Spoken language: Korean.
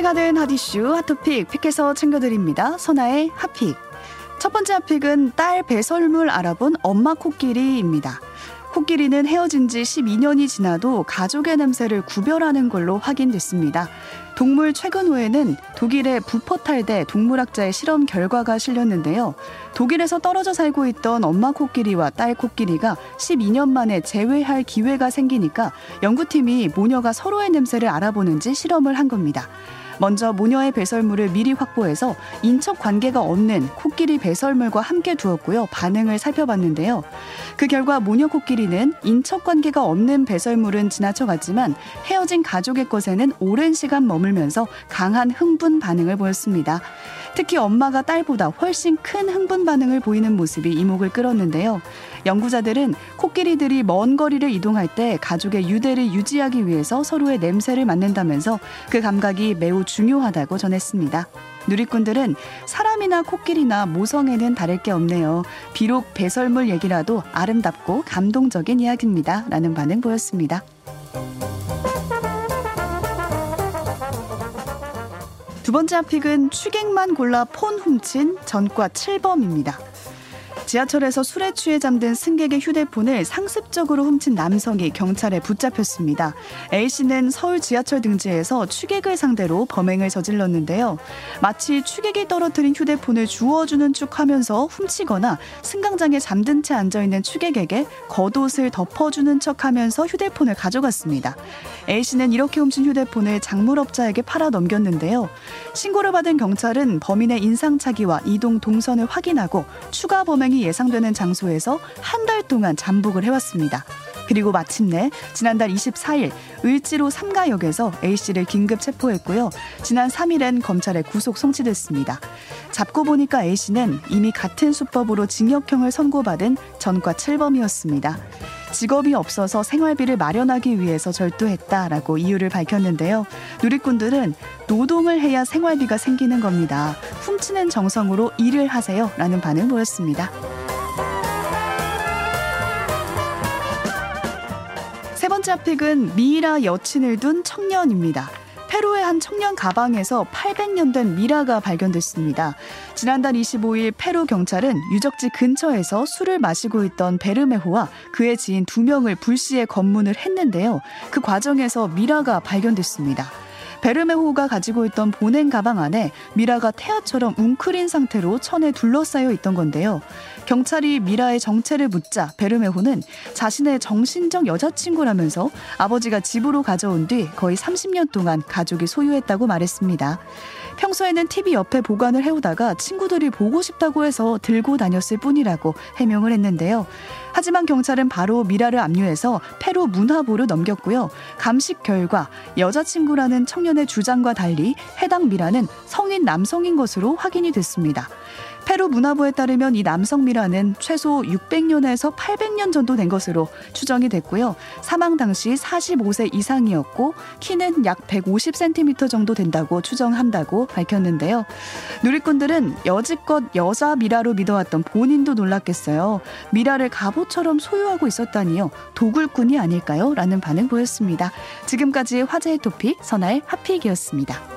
빛나는 핫이슈 핫토픽 픽해서 챙겨드립니다. 선아의 핫픽. 첫 번째 핫픽은 딸 배설물 알아본 엄마 코끼리입니다. 코끼리는 헤어진 지 12년이 지나도 가족의 냄새를 구별하는 걸로 확인됐습니다. 동물 최근호에는 독일의 부퍼탈대 동물학자의 실험 결과가 실렸는데요. 독일에서 떨어져 살고 있던 엄마 코끼리와 딸 코끼리가 12년 만에 재회할 기회가 생기니까 연구팀이 모녀가 서로의 냄새를 알아보는지 실험을 한 겁니다. 먼저 모녀의 배설물을 미리 확보해서 인척 관계가 없는 코끼리 배설물과 함께 두었고요. 반응을 살펴봤는데요. 그 결과 모녀 코끼리는 인척 관계가 없는 배설물은 지나쳐갔지만 헤어진 가족의 것에는 오랜 시간 머물면서 강한 흥분 반응을 보였습니다. 특히 엄마가 딸보다 훨씬 큰 흥분 반응을 보이는 모습이 이목을 끌었는데요. 연구자들은 코끼리들이 먼 거리를 이동할 때 가족의 유대를 유지하기 위해서 서로의 냄새를 맡는다면서 그 감각이 매우 중요하다고 전했습니다. 누리꾼들은 사람이나 코끼리나 모성에는 다를 게 없네요. 비록 배설물 얘기라도 아름답고 감동적인 이야기입니다. 라는 반응 보였습니다. 두 번째 픽은 추객만 골라 폰 훔친 전과 7범입니다. 지하철에서 술에 취해 잠든 승객의 휴대폰을 상습적으로 훔친 남성이 경찰에 붙잡혔습니다. A씨는 서울 지하철 등지에서 취객을 상대로 범행을 저질렀는데요. 마치 취객이 떨어뜨린 휴대폰을 주워주는 척 하면서 훔치거나 승강장에 잠든 채 앉아있는 취객에게 겉옷을 덮어주는 척 하면서 휴대폰을 가져갔습니다. A씨는 이렇게 훔친 휴대폰을 작물업자에게 팔아 넘겼는데요. 신고를 받은 경찰은 범인의 인상착의와 이동 동선을 확인하고 추가 범행이 예상되는 장소에서 한 달 동안 잠복을 해왔습니다. 그리고 마침내 지난달 24일 을지로 삼가역에서 A씨를 긴급 체포했고요. 지난 3일엔 검찰에 구속 송치됐습니다. 잡고 보니까 A씨는 이미 같은 수법으로 징역형을 선고받은 전과 7범이었습니다. 직업이 없어서 생활비를 마련하기 위해서 절도했다라고 이유를 밝혔는데요. 누리꾼들은 노동을 해야 생활비가 생기는 겁니다. 훔치는 정성으로 일을 하세요. 라는 반응 보였습니다. 번째 픽은 미이라 여친을 둔 청년입니다. 페루의 한 청년 가방에서 800년 된 미라가 발견됐습니다. 지난달 25일 페루 경찰은 유적지 근처에서 술을 마시고 있던 베르메호와 그의 지인 두 명을 불시에 검문을 했는데요. 그 과정에서 미라가 발견됐습니다. 베르메호가 가지고 있던 보냉 가방 안에 미라가 태아처럼 웅크린 상태로 천에 둘러싸여 있던 건데요. 경찰이 미라의 정체를 묻자 베르메호는 자신의 정신적 여자친구라면서 아버지가 집으로 가져온 뒤 거의 30년 동안 가족이 소유했다고 말했습니다. 평소에는 TV 옆에 보관을 해오다가 친구들이 보고 싶다고 해서 들고 다녔을 뿐이라고 해명을 했는데요. 하지만 경찰은 바로 미라를 압류해서 페루 문화부로 넘겼고요. 감식 결과 여자친구라는 청년의 주장과 달리 해당 미라는 성인 남성인 것으로 확인이 됐습니다. 페루 문화부에 따르면 이 남성 미라는 최소 600년에서 800년 정도 된 것으로 추정이 됐고요. 사망 당시 45세 이상이었고 키는 약 150cm 정도 된다고 추정한다고 밝혔는데요. 누리꾼들은 여지껏 여자 미라로 믿어왔던 본인도 놀랐겠어요. 미라를 갑옷처럼 소유하고 있었다니요. 도굴꾼이 아닐까요? 라는 반응 보였습니다. 지금까지 화제의 토픽 선할 핫픽이었습니다.